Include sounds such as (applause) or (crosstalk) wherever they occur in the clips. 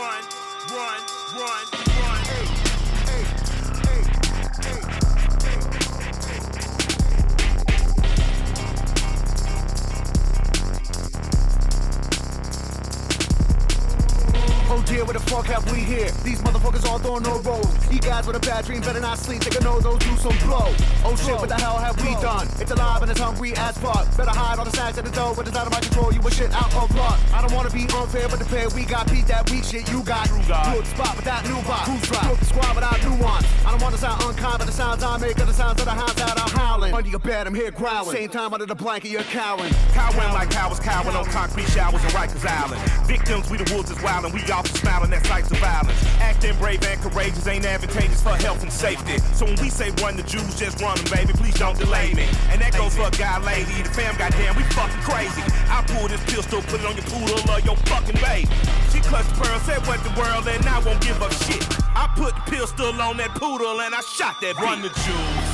run, run, run, Where the fuck have we here? These motherfuckers all throwing no rolls. You guys with a bad dream better not sleep. They can know those do some blow. Oh shit, what the hell have we done? It's alive and it's hungry as fuck. Better hide all the snacks at the door, but it's out of my control. You a shit out of luck. I don't wanna be unfair, but the pair we got beat that weak shit you got. Good spot with that new box. Who's? Good squad without nuance. I don't wanna sound unkind, but the sounds I make are the sounds of the hounds that are howling. Under your bed, I'm here growling. Same time under the blanket, you're cowering. Cowering like cowards cowering on concrete showers on Rikers Island. Victims, we the wolves is wildin', we often smiling at sights of violence. Acting brave and courageous ain't advantageous for health and safety. So when we say run the jewels, just run them, baby. Please don't delay me. And that goes for a guy, lady, the fam, goddamn, we fucking crazy. I pull this pistol, put it on your poodle or your fucking baby. She clutched the pearl, said what the world, and I won't give up shit. I put the pistol on that poodle and I shot that bitch. Run the Jews, Jews,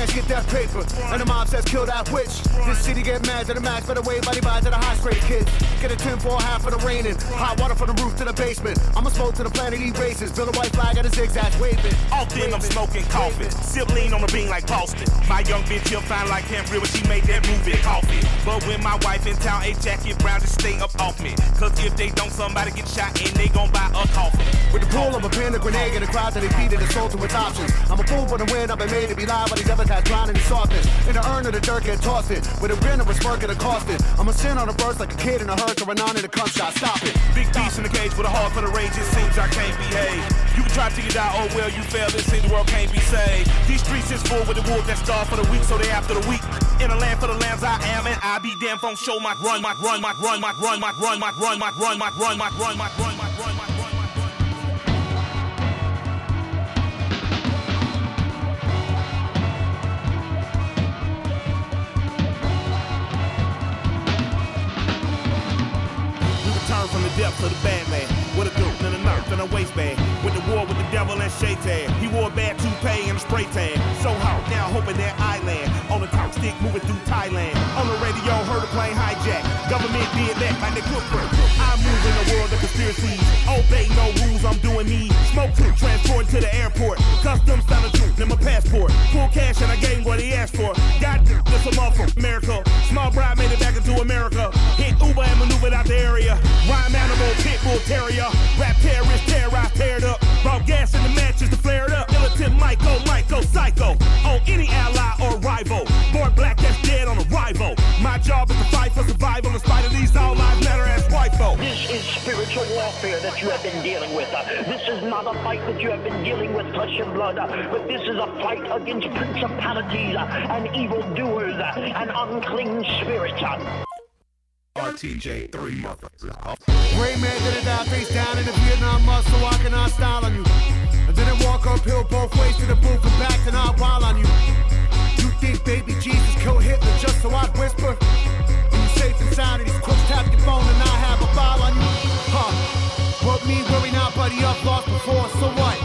and the crowd chants get that paper. And the mob says kill that witch. This city get mad to the max, better wave buddy by to the high straight kids. Get a 10 for a half of the raining. Hot water from the roof to the basement. I'ma smoke to the planet erases. Build a white flag at a zigzag waving. Often I'm smoking coffee. Sip lean on the bean like Boston. My young bitch here fine like Cambria when she made that move movie coffee. But when my wife in town, a jacket brown just stay up off me. Cause if they don't, somebody get shot and they gon' buy a coffin. With the pull of a pin, a grenade, and a crowd that they feed it, it's sold to its options. I'm a fool for the win, I've been made to be live, but these other guys drowning in softness. In the urn of the dirt, get tossed it. With a grin of a smirk and a costed. I'm a sin on a burst like a kid in a or a non in a cum shot. Stop it. Big beast in the cage with a heart for the rage, it seems I can't behave. You can try till you die, oh well, you fail, this the world can't be saved. These streets is full with the wolves that starve for the weak, so they after the weak. In a land for the lambs I am, and I be damn phone show my run, my run, my run, my run, my run, my run, my run, my run, my run, my run, my run, my run. Return from the the bad man. With a dope and a nerf and a waistband. With the war with the devil and Shaitan. He wore a bad toupee and a spray tan. So hot, now hoping that I land. On the top stick moving through Thailand. On the radio, heard a plane hijack. Government did that like the cook I move in a world of conspiracies. Obey no rules, I'm doing me. Smoke to transport to the airport. Customs found a truth in my passport. Full cash and I gave what he asked for. Terrier. Rap terrorist, terrorized, teared up. Brought gas in the matches to flare it up. Militant Michael, Michael, psycho. On any ally or rival. Born black, that's dead on arrival. My job is to fight for survival in spite of these all lives matter as white folk. This is spiritual warfare that you have been dealing with. This is not a fight that you have been dealing with flesh and blood, but this is a fight against principalities uh, and evildoers and unclean spirits. RTJ, three motherfuckers. Great man didn't die face down in the Vietnam so I cannot style on you. I didn't walk uphill both ways to the booth and back to not wild on you. You think baby Jesus killed Hitler just so I'd whisper? You safe and sound and these crooks tap your phone and I have a file on you? Huh? What me worry now, buddy? I've lost before, so what?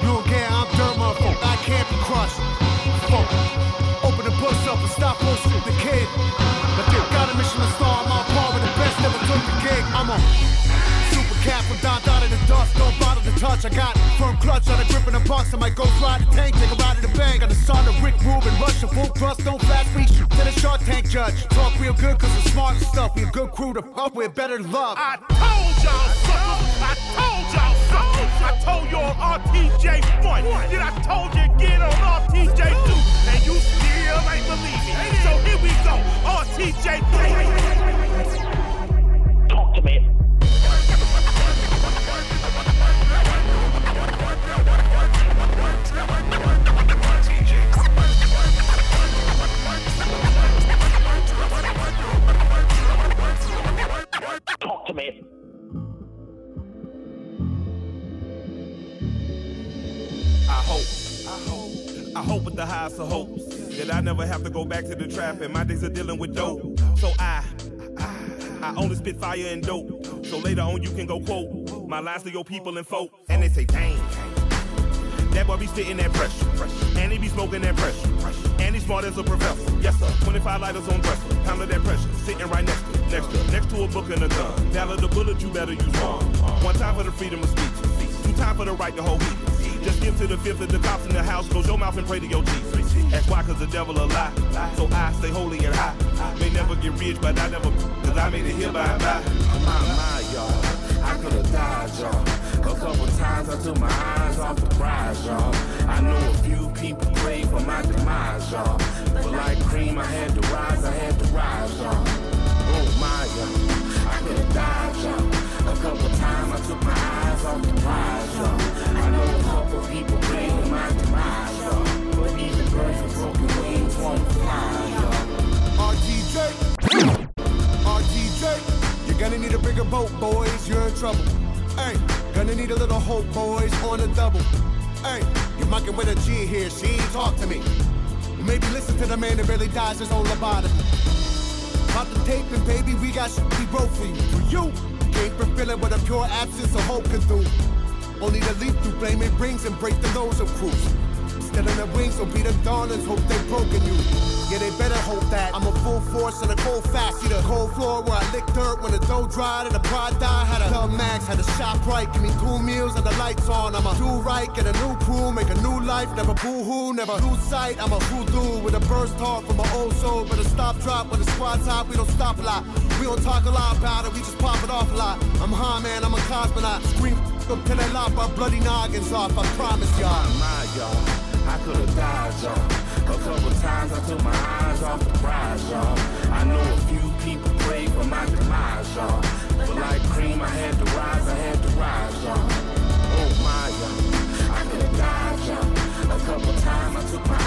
You don't care, I'm dirt motherfucker. I can't be crushed. Fuck. Open the books up and stop bullshit the kid. Super cat from down down in the dust, don't bother to touch. I got firm clutch on a grip in the box. I might go ride the tank, take a ride in the bank. Got the son of Rick Rubin, Russia, full thrust, don't flash me. To the shark tank judge. Talk real good cause we're smart and stuff. We a good crew to fuck with, better love. I told y'all suckers. I told y'all suckers. I told you on RTJ one. Then I told you again on RTJ two. And you still ain't believe me. So here we go. RTJ three. Talk to me. Me. I hope, I hope, I hope with the highest of hopes that I never have to go back to the trap and my days are dealing with dope. So I, I, I only spit fire and dope. So later on you can go quote my lines to your people and folk. And they say, dang. That boy be spitting that pressure. And he be smoking that pressure. And he smart as a professor. Yes, sir. 25 lighters on dresser. Time of that pressure. Sitting right next to, next to, next to a book and a gun. Valid the bullet, you better use one. One time for the freedom of speech. Two time for the right to hold heat. Just give to the fifth of the cops in the house. Close your mouth and pray to your Jesus. That's why, cause the devil a lie. So I stay holy and high. May never get rich, but I never, cause I made it here by and by. My, my, y'all. I could've died, y'all. A couple times I took my eyes off the prize, y'all. I know a few people prayed for my demise, y'all. But like cream, I had to rise, I had to rise, y'all. My, y'all. I could've died, y'all. A couple times I took my eyes off the prize, y'all. I know a couple people prayed for my demise, y'all. But even birds with broken wings won't fly, y'all. RTJ. RTJ. You're gonna need a bigger boat, boys. You're in trouble. Hey, gonna need a little hope, boys, on the double. Hey, you're mucking with a G here. She ain't talk to me. Maybe listen to the man that really dies his own lobotomy. Pop the tape and baby, we got shit we wrote for you. For you, came from feeling what a pure absence of hope can do. Only the leap through flame it brings and break the nose of crews. Still in the wings, so be the darlings, hope they broken you. Yeah, they better hope that I'm a full force on a cold fast. See the cold floor where I lick dirt when the dough dried and the pride died. Had a club max, had a shop right, give me two meals and the lights on. I'm a do right, get a new crew, make a new life, never boo hoo, never lose sight. I'm a voodoo with a burst heart from my old soul, but a stop drop when the squad's hot. We don't stop a lot, we don't talk a lot about it, we just pop it off a lot. I'm high man, I'm a cosmonaut, scream up till they lop our bloody noggins off. I promise y'all. my, y'all. I could've died, y'all. A couple times I took my eyes off the prize, y'all. I know a few people prayed for my demise, y'all. But like cream, I had to rise, I had to rise, y'all. Oh my, y'all. I could've died, y'all. A couple times I took my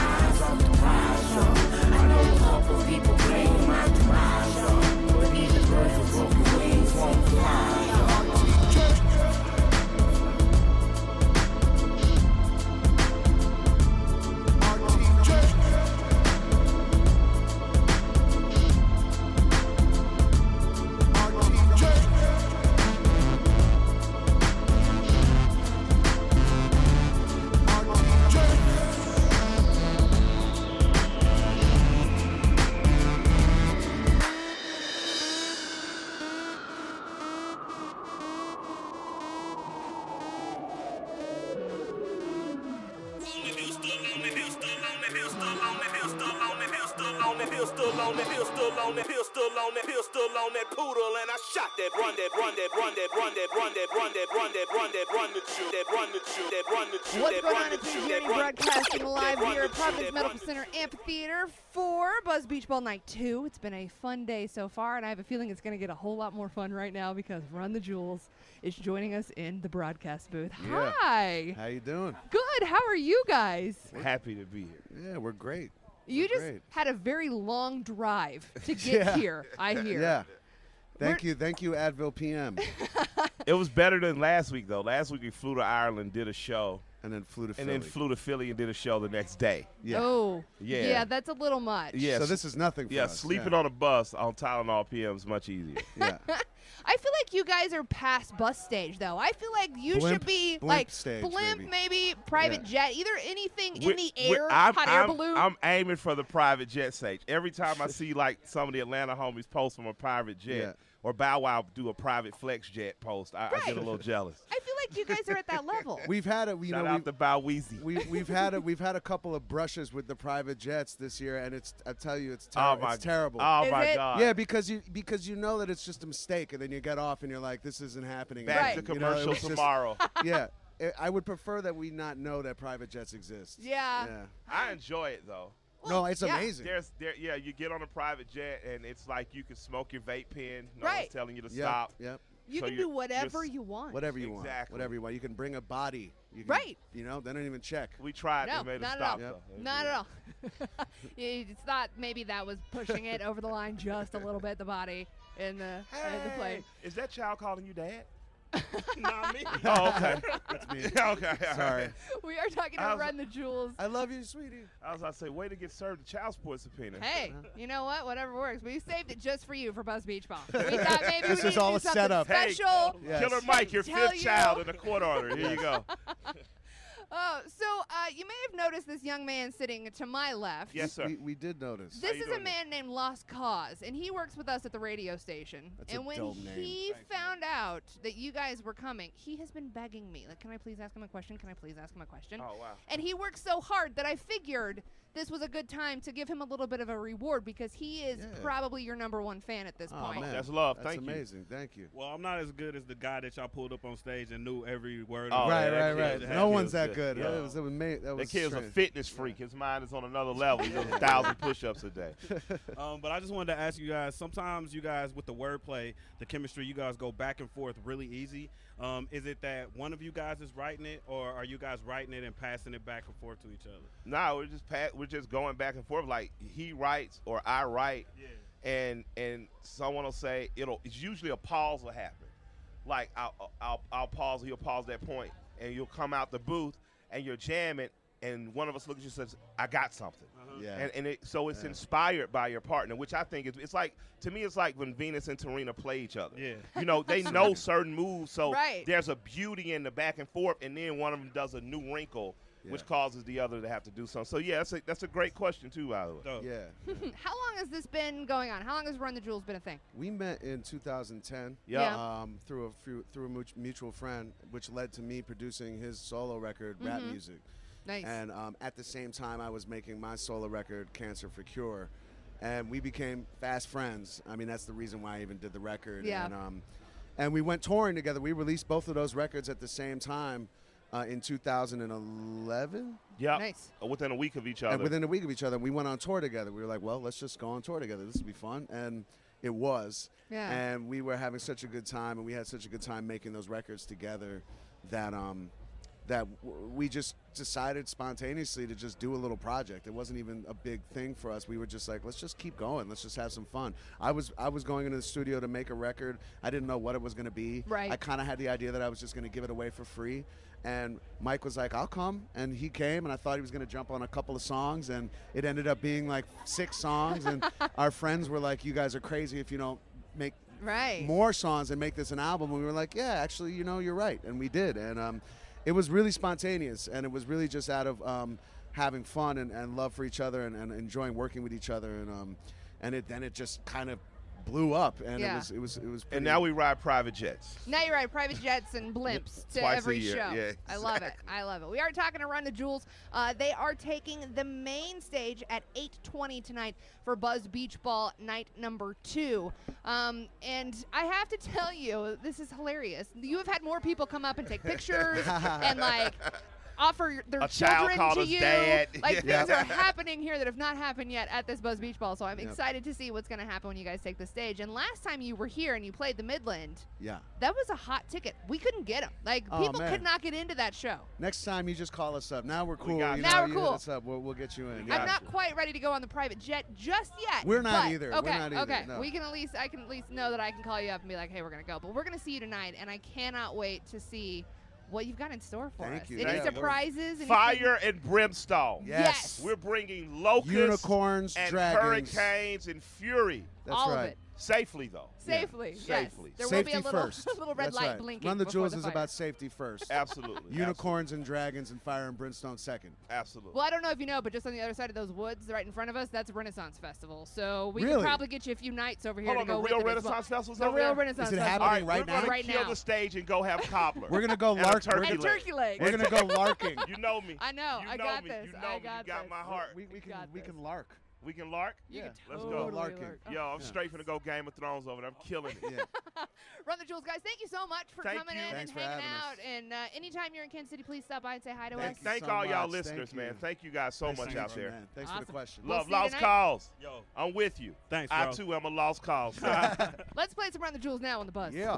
What's going on? It's Journey broadcasting live here at Providence Medical Center Amphitheater for Buzz Beach Ball Night 2. It's been a fun day so far, and I have a feeling it's going to get a whole lot more fun right now because Run the Jewels is joining us in the broadcast booth. Yeah. Hi. How you doing? Good. How are you guys? Happy to be here. Yeah, we're great. You We're just great. had a very long drive to (laughs) get Yeah. here, I hear. Yeah. Thank We're- you, thank you, Advil PM, (laughs) It was better than last week though. Last week we flew to Ireland, did a show, and then flew to and Philly. then flew to Philly and did a show the next day. Yeah. Oh. Yeah. Yeah, that's a little much. Yeah. So this is nothing for Yeah, us. sleeping yeah. on a bus on Tylenol PM is much easier. (laughs) Yeah. (laughs) I feel like you guys are past bus stage, though. I feel like you Blimp- should be blimp like stage, blimp, maybe. maybe, private Yeah. jet, either anything in We're- the we're- air, I'm, hot air I'm- balloon. I'm aiming for the private jet stage. Every time I see like some of the Atlanta homies post from a private jet, Yeah. Or Bow Wow do a private flex jet post, I, I get a little jealous. I feel like you guys are at that level. (laughs) We've had a, you Shout know, out we've, to Bow Weezy. we, we've had a, we've had a couple of brushes with the private jets this year, and it's I tell you, it's, ter- oh my, it's terrible. Oh Is my it? god. yeah, because you because you know that it's just a mistake, and then you get off, and you're like, this isn't happening. Back again. to You know, it commercial just- tomorrow. (laughs) yeah, I- I would prefer that we not know that private jets exist. Yeah. Yeah. I enjoy it though. No, it's yeah. amazing. There's there yeah, you get on a private jet and it's like you can smoke your vape pen. No Right. one's telling you to Yep, stop. Yep. you So can do whatever you're- want. Whatever you want. Exactly. Whatever you want. You can bring a body. You can, Right. You know, they don't even check. We tried No, to made not a at all. stop. Yep. though. It was Not good. at all. (laughs) it's not. Maybe that was pushing it over the line just a little bit. The body in the in the plane. is that child calling you dad? (laughs) Not me. (laughs) Oh, okay. That's me. (laughs) okay. all right. Sorry. We are talking I about was- Run the Jewels. I love you, sweetie. I was about to say, way to get served a child support subpoena. Hey, you know what? Whatever works. We saved it just for you for Buzz Beach Ball. We thought maybe This we is need all to a do something setup. Hey, special. Yes. Killer Mike, your Tell fifth you. child in the court order. Here you go. Oh, so uh, you may have noticed this young man sitting to my left. Yes, sir. We, we did notice. This you is a doing, man named Lost Cause, and he works with us at the radio station. That's a and when dope name. he Thanks, found out that you guys were coming, he has been begging me, like, "Can I please ask him a question? Can I please ask him a question?" Oh, wow. And he works so hard that I figured this was a good time to give him a little bit of a reward because he is Yeah. probably your number one fan at this Oh, point. man. That's love. That's Thank you. amazing. Thank you. Well, I'm not as good as the guy that y'all pulled up on stage and knew every word. Oh, of right, it. right, right. No one's that good. good. That was, that was, ma- that That was kid's a fitness freak. His mind is on another level. He does a thousand push-ups a day. (laughs) Um, but I just wanted to ask you guys. Sometimes you guys, with the wordplay, the chemistry, you guys go back and forth really easy. Um, is it that one of you guys is writing it, or are you guys writing it and passing it back and forth to each other? No, we're just pat, we're just going back and forth. Like he writes or I write, Yeah. and and someone will say it'll. It's usually a pause will happen. Like I'll I'll, I'll pause. He'll pause that point, and you'll come out the booth and you're jamming, and one of us looks at you and says, "I got something." Yeah. And, and it, so it's Yeah. inspired by your partner, which I think is it's like to me it's like when Venus and Serena play each other. Yeah. You know, they (laughs) know certain moves, so Right. there's a beauty in the back and forth, and then one of them does a new wrinkle, which causes the other to have to do something. So yeah, that's a that's a great question too, by the way. Dope. yeah. (laughs) How long has this been going on? How long has Run the Jewels been a thing? We met in 2010. Yeah. Yeah. Um, through a few, through a mutual friend, which led to me producing his solo record, rap Mhm. music. Nice. And um, at the same time, I was making my solo record, Cancer for Cure. And we became fast friends. I mean, that's the reason why I even did the record. Yeah. And, um, and we went touring together. We released both of those records at the same time uh, in 2011. Yeah, Nice. within a week of each other. And within a week of each other, we went on tour together. We were like, well, let's just go on tour together. This will be fun. And it was. Yeah. And we were having such a good time, and we had such a good time making those records together that um, that we just decided spontaneously to just do a little project. It wasn't even a big thing for us. We were just like, let's just keep going. Let's just have some fun. I was I was going into the studio to make a record. I didn't know what it was going to be. Right. I kind of had the idea that I was just going to give it away for free. And Mike was like, I'll come. And he came, and I thought he was going to jump on a couple of songs. And it ended up being like six songs. And (laughs) our friends were like, You guys are crazy if you don't make right. more songs and make this an album. And we were like, Yeah, actually, you know, you're right. And we did. And um, it was really spontaneous. And it was really just out of um, having fun and, and love for each other and, and enjoying working with each other. And, um, and it, then it just kind of blew up. And Yeah. it was, it was, it was, and now we ride private jets. Now you ride private jets and blimps (laughs) to Twice a every year, show. yeah, I love it. I love it. We are talking to Run the Jewels. Uh, they are taking the main stage at 8:20 tonight for Buzz Beach Ball night number two. Um, and I have to tell you, this is hilarious. You have had more people come up and take (laughs) pictures and like offer their A children called to you. dad. (laughs) Like Yeah. things are happening here that have not happened yet at this Buzz Beach Ball. So I'm Yep. excited to see what's going to happen when you guys take the stage. And last time you were here and you played the Midland, yeah. that was a hot ticket. We couldn't get them. Like Oh, people man. could not get into that show. Next time you just call us up. Now we're cool. got you you. Now know, we're cool. hit us up. We'll, we'll get you in. got I'm not you. quite ready to go on the private jet just yet. We're not but- either. We're Okay, not either, okay. no. We can at least I can at least know that I can call you up and be like, hey, we're gonna go. But we're gonna see you tonight, and I cannot wait to see what you've got in store for Thank us. you. Any Thank you. surprises? anything- Fire and brimstone. Yes. We're bringing locusts Unicorns, and dragons. hurricanes and fury That's all right. Of it. safely though. Safely. Yes. Safely. There Safety will be a (laughs) little, first. little red That's light right. blinking. Run the Jewels the is about safety first. (laughs) Absolutely. Unicorns and dragons and fire and brimstone second. Absolutely. Well, I don't know if you know, but just on the other side of those woods, right in front of us, that's Renaissance Festival. So we Really? can probably get you a few nights over here Hold to on, go the real it as well. Renaissance Festival's The over real there? Renaissance Is it Festival. All happening right, right we're now? gonna Right kill now. the stage and go have (laughs) cobbler. We're gonna go And lark. turkey We're And gonna, leg. turkey we're gonna go larking. You know me. I know. I got this. You know I me. got You got my heart. We, we can we can lark. We can lark. You Yeah. can Let's totally go. Larking. lark. Yo, I'm Yeah. straight finna go Game of Thrones over there. I'm killing it. (laughs) Yeah. (laughs) Run the Jewels, guys. Thank you so much for Thank coming you. in Thanks and for hanging out. us. And uh, anytime you're in Kansas City, please stop by and say hi to Thank us. you Thank so all y'all listeners, Thank man. you. Thank you guys so Thanks, much out you, there. Man, thanks for the question. We'll Love Lost Cause. Yo, I'm with you. thanks, bro. I too am a lost cause. (laughs) Let's play some Run the Jewels now on the bus. Yeah.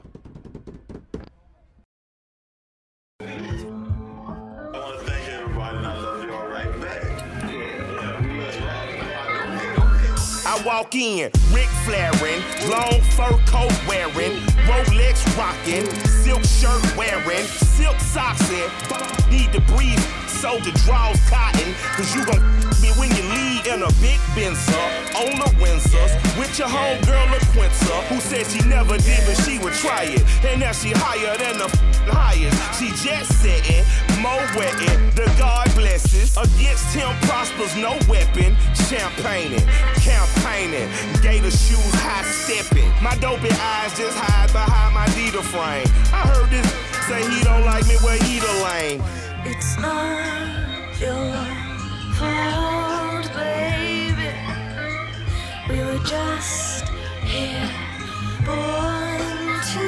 I walk in, Ric Flairing, long fur coat wearing, Rolex rocking, silk shirt wearing, silk socks in. Need to breathe, soldier draws cotton, cause you gon' me when you leave in a big Benzer on the Windsors with your homegirl LaQuinta, who said she never did, but she would try it. And now she higher than the highest. She jet setting, more wetting, the God blesses. Against him prospers no weapon. Champagning, campaigning, gator shoes high stepping. My dopey eyes just hide behind my Dita frame. I heard this say he don't like me, well he the lame. It's not your fault, baby. We were just here, born to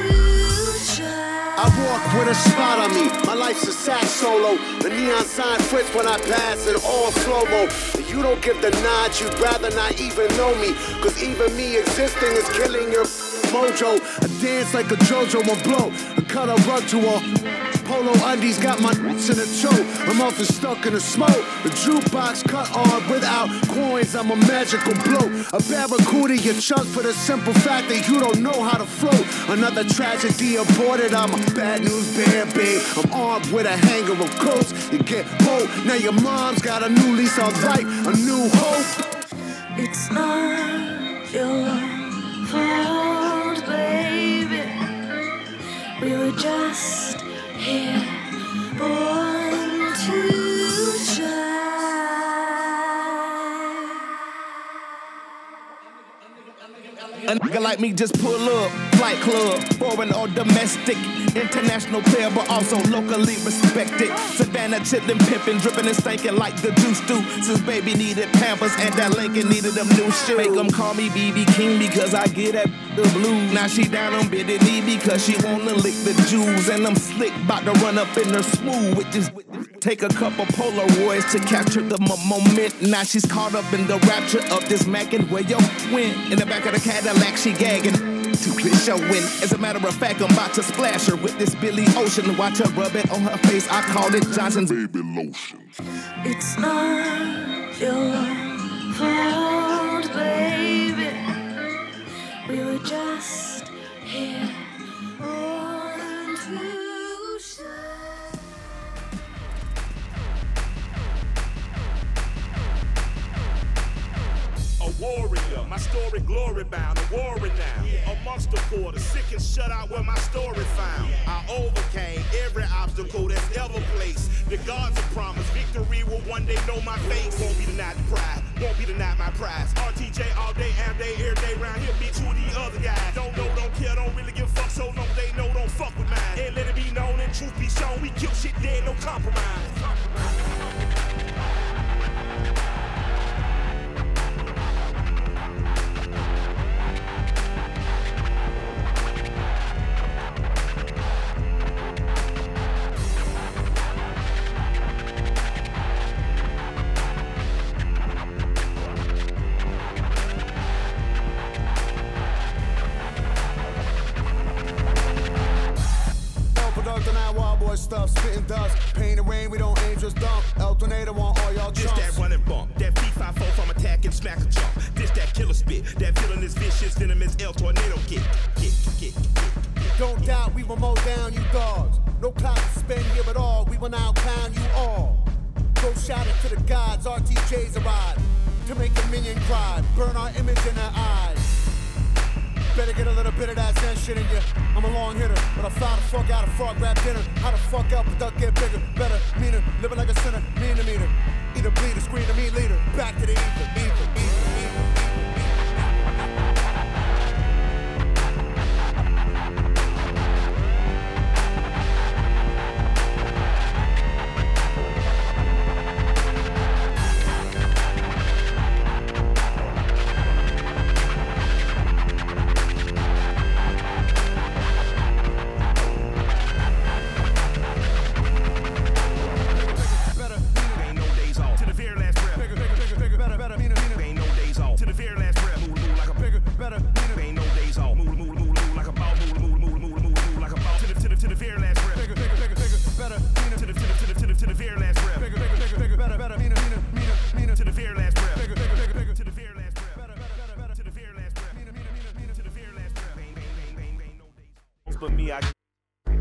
shine. I walk with a spot on me. My life's a sax solo. The neon sign fits when I pass in all slow mo. You don't give the nod, you'd rather not even know me. Cause even me existing is killing your mojo. I dance like a JoJo will blow. I cut a rug to a polo undies, got my nuts in a toe. I'm often stuck in the smoke. The jukebox cut on without coins. I'm a magical blow. A barracuda, you chuck for the simple fact that you don't know how to float. Another tragedy aborted. I'm a bad news bear, babe. I'm armed with a hanger of coats. You get bold. Now your mom's got a new lease on life, a new hope. It's not your fault, baby. We were just Nigga like me just pull up, flight club, foreign or domestic, international player, but also locally respected. Savannah chillin', pimpin', drippin' and stinkin' like the juice do. Since baby needed Pampers and that Lincoln needed them new shoes. Make 'em call me BB King because I get that the blues. Now she down on bended knee because she wanna lick the jewels. And I'm slick, bout to run up in her smooth with this. Take a couple Polaroids to capture the mo- moment. Now she's caught up in the rapture of this Mac and where yo went. In the back of the Cadillac, she gagging. To be showing. As a matter of fact, I'm about to splash her with this Billy Ocean. Watch her rub it on her face. I call it Johnson's baby lotion. It's not your fault, baby. We were just here, warrior, my story glory bound, a warrior now. Amongst the poor, the sick and shut out where my story found. I overcame every obstacle that's ever placed. The gods have promised victory will one day know my face. Won't be denied the pride, won't be denied my prize. RTJ all day, every day, every day round here, bitch, who the other guys? Don't know, don't care, don't really give fuck, so long they know, don't fuck with mine. And let it be known and truth be shown, we kill shit dead, no compromise. El spitting dust. Pain and rain, we don't aim, just dump. El Tornado want all y'all This that running bump, that V54 from attack and smack a jump. This that killer spit, that villainous vicious venomous L tornado kick. Kick, kick, kick. Don't doubt we will mow down you dogs. No clout to spend here at all. We will now pound you all. Go shout it to the gods. RTJ's arrive to make a minion cry. Burn our image in their eyes. Better get a little bit of that Zen shit in you. I'm a long hitter, but I fly the fuck out of frog rap dinner. How the fuck out, but duck get bigger, better, meaner, living like a sinner, mean to meter. Either bleed or screen to meat leader. Back to the ether, ether, ether. but me, I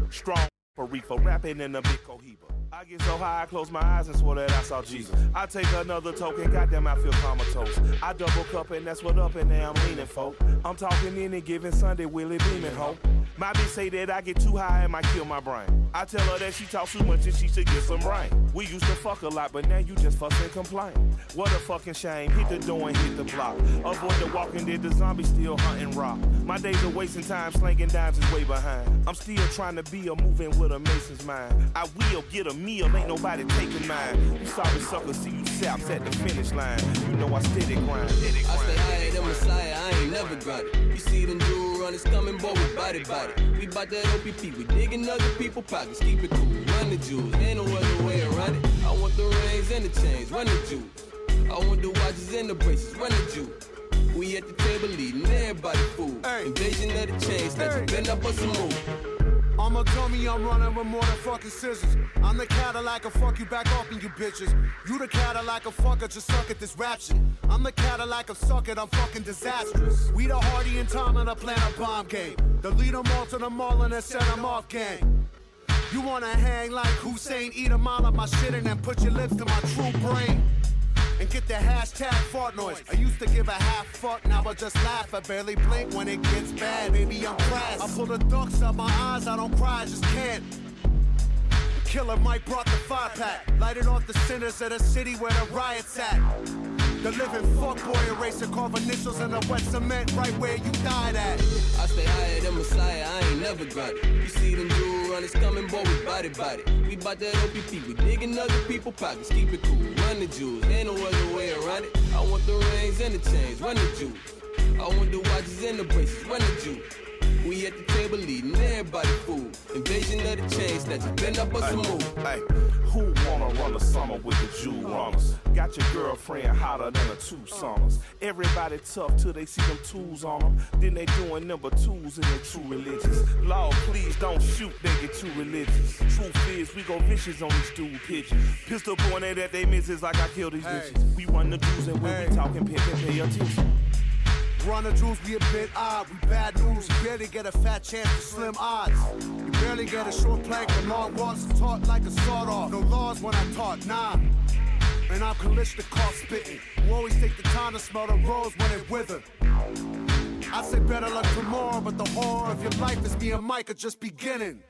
strong for reefer, rapping in a big cohiba. I get so high, I close my eyes and swear that I saw Jesus. I take another token, goddamn, I feel comatose. I double cup and that's what up and now I'm leaning, folk. I'm talking any given Sunday, Willie Beamen, ho. My bitch say that I get too high and might kill my brain. I tell her that she talks too much and she should get some rain. We used to fuck a lot, but now you just fuss and complain. What a fucking shame. Hit the door and hit the block. Avoid the walking dead, the zombie still hunting rock. My days of wasting time slinging dimes is way behind. I'm still trying to be a moving with a mason's mind. I will get a meal, ain't nobody taking mine. You sorry suckers, see you saps at the finish line. You know I steady grind. Steady I grind. stay higher than Messiah, I ain't never got it. You see them dual runners coming, boy, we body body. We bout that OPP, we digging other people pockets, keep it cool, run the jewels, ain't no other way around it. I want the rings and the chains, run the jewels. I want the watches and the braces, run the jewels. We at the table eating, everybody food. Invasion of the chain snatcher, bend up us a move. I'm a dummy, I'm running with more than fucking scissors. I'm the Cadillac, I fuck you back off in you bitches. You the Cadillac, a fucker, just suck at this rap shit. I'm the Cadillac of suck it, I'm fucking disastrous. We the Hardy and Tom in a planet bomb game. The lead 'em all to the mall and then set 'em off gang. You wanna hang like Hussein, eat a mile of my shit and then put your lips to my true brain. And get the hashtag fart noise. I used to give a half fuck, now I just laugh. I barely blink when it gets bad. Baby, I'm crass. I pull the ducks out my eyes, I don't cry, I just can't. Killer Mike brought the fire pack. Lighted off the centers of the city where the riots at. The living fuckboy eraser, carve initials in the wet cement right where you died at. I stay higher than Messiah, I ain't never got it. You see them dual runners coming, boy, we body body. We bout that OPP, we digging other people pockets, keep it cool, run the jewels, ain't no other way around it. I want the rings and the chains, run the jewels. I want the watches and the braces, run the jewels. We at the table eating everybody food. Invasion of the chain snatchers, bend up us a move. Hey, who wanna run the summer with the Jew runners? Got your girlfriend hotter than a two summers. Everybody tough till they see them tools on them. Then they doing number twos in their true religious. Lord, please don't shoot, they get too religious. Truth is, we go vicious on these stupid pigeons. Pistol pointed at they misses like I killed these bitches. We run the jewels and when we talking pimp and pay attention. Run the jewels, we a bit odd. We bad news, you barely get a fat chance for slim odds. You barely get a short plank for long walks. Taught like a sawed off. No laws when I taught, nah. And I'm Kalashnikov spitting. You always take the time to smell the rose when it wither. I say better luck tomorrow, but the horror of your life is me and Mike are just beginning.